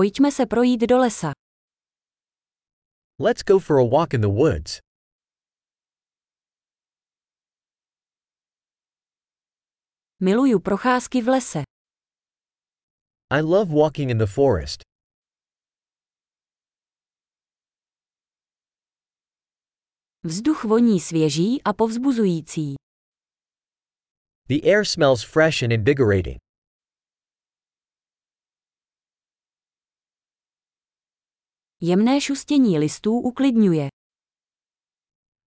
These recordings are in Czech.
Pojďme se projít do lesa. Let's go for a walk in the woods. Miluju procházky v lese. I love walking in the forest. Vzduch voní svěží a povzbuzující. The air smells fresh and invigorating. Jemné šustění listů uklidňuje.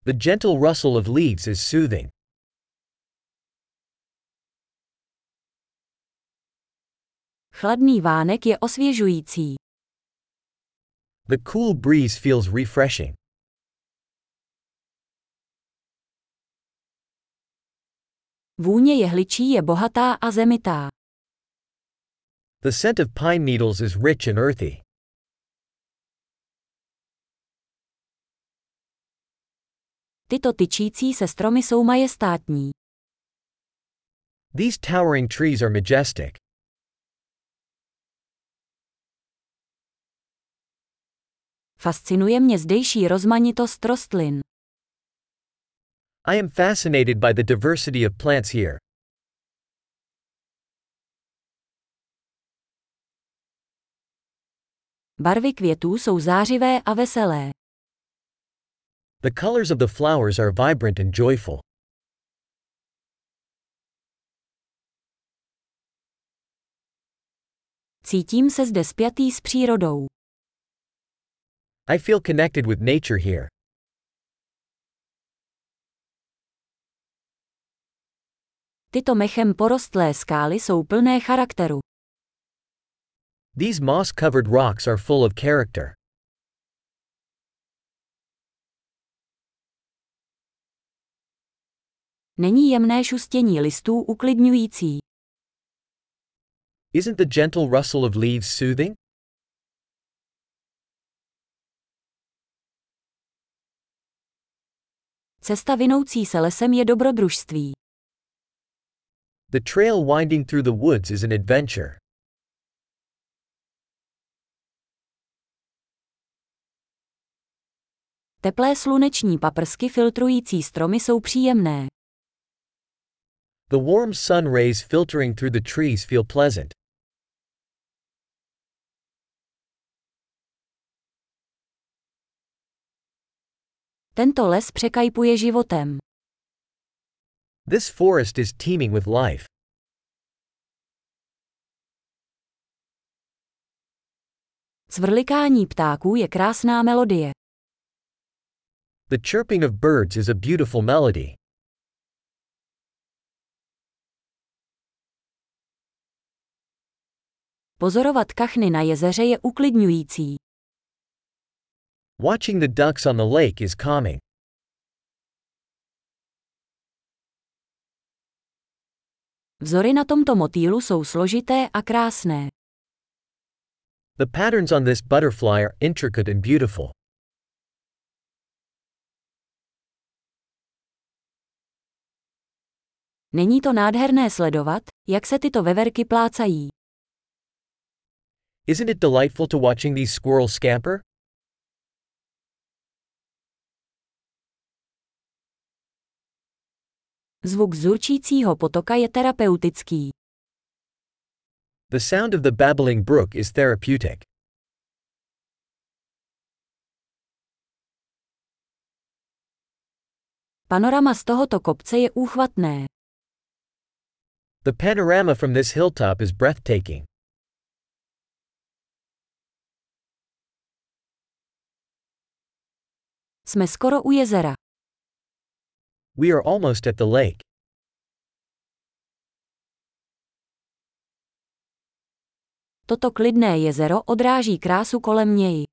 The gentle rustle of leaves is soothing. Chladný vánek je osvěžující. The cool breeze feels refreshing. Vůně jehličí je bohatá a zemitá. The scent of pine needles is rich and earthy. Tyto tyčící se stromy jsou majestátní. These towering trees are majestic. Fascinuje mě zdejší rozmanitost rostlin. I am fascinated by the diversity of plants here. Barvy květů jsou zářivé a veselé. The colors of the flowers are vibrant and joyful. Cítím se zde spjatý s přírodou. I feel connected with nature here. Tyto mechem porostlé skály jsou plné charakteru. These moss covered rocks are full of character. Není jemné šustění listů uklidňující. Isn't the gentle rustle of leaves soothing? Cesta vinoucí se lesem je dobrodružství. The trail winding through the woods is an adventure. Teplé sluneční paprsky filtrující stromy jsou příjemné. The warm sun rays filtering through the trees feel pleasant. Tento les překajpuje životem. This forest is teeming with life. Cvrlikání ptáků je krásná melodie. The chirping of birds is a beautiful melody. Pozorovat kachny na jezeře je uklidňující. Watching the ducks on the lake is calming. Vzory na tomto motýlu jsou složité a krásné. The patterns on this butterfly are intricate and beautiful. Není to nádherné sledovat, jak se tyto veverky plácají. Isn't it delightful to watching these squirrels scamper? Zvuk zurčícího potoka je terapeutický. The sound of the babbling brook is therapeutic. Panorama z tohoto kopce je úchvatné. The panorama from this hilltop is breathtaking. Jsme skoro u jezera. We are almost at the lake. Toto klidné jezero odráží krásu kolem něj.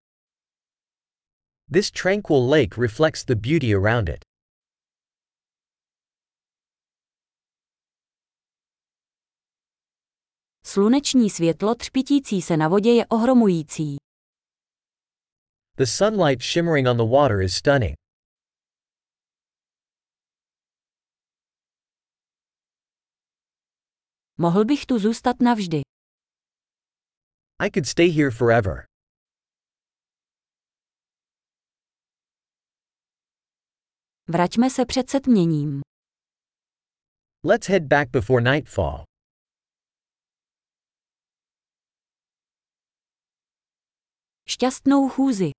This tranquil lake reflects the beauty around it. Sluneční světlo třpitící se na vodě je ohromující. The sunlight shimmering on the water is stunning. Mohl bych tu zůstat navždy. I could stay here forever. Vraťme se před setměním. Let's head back before nightfall. Šťastnou chůzi.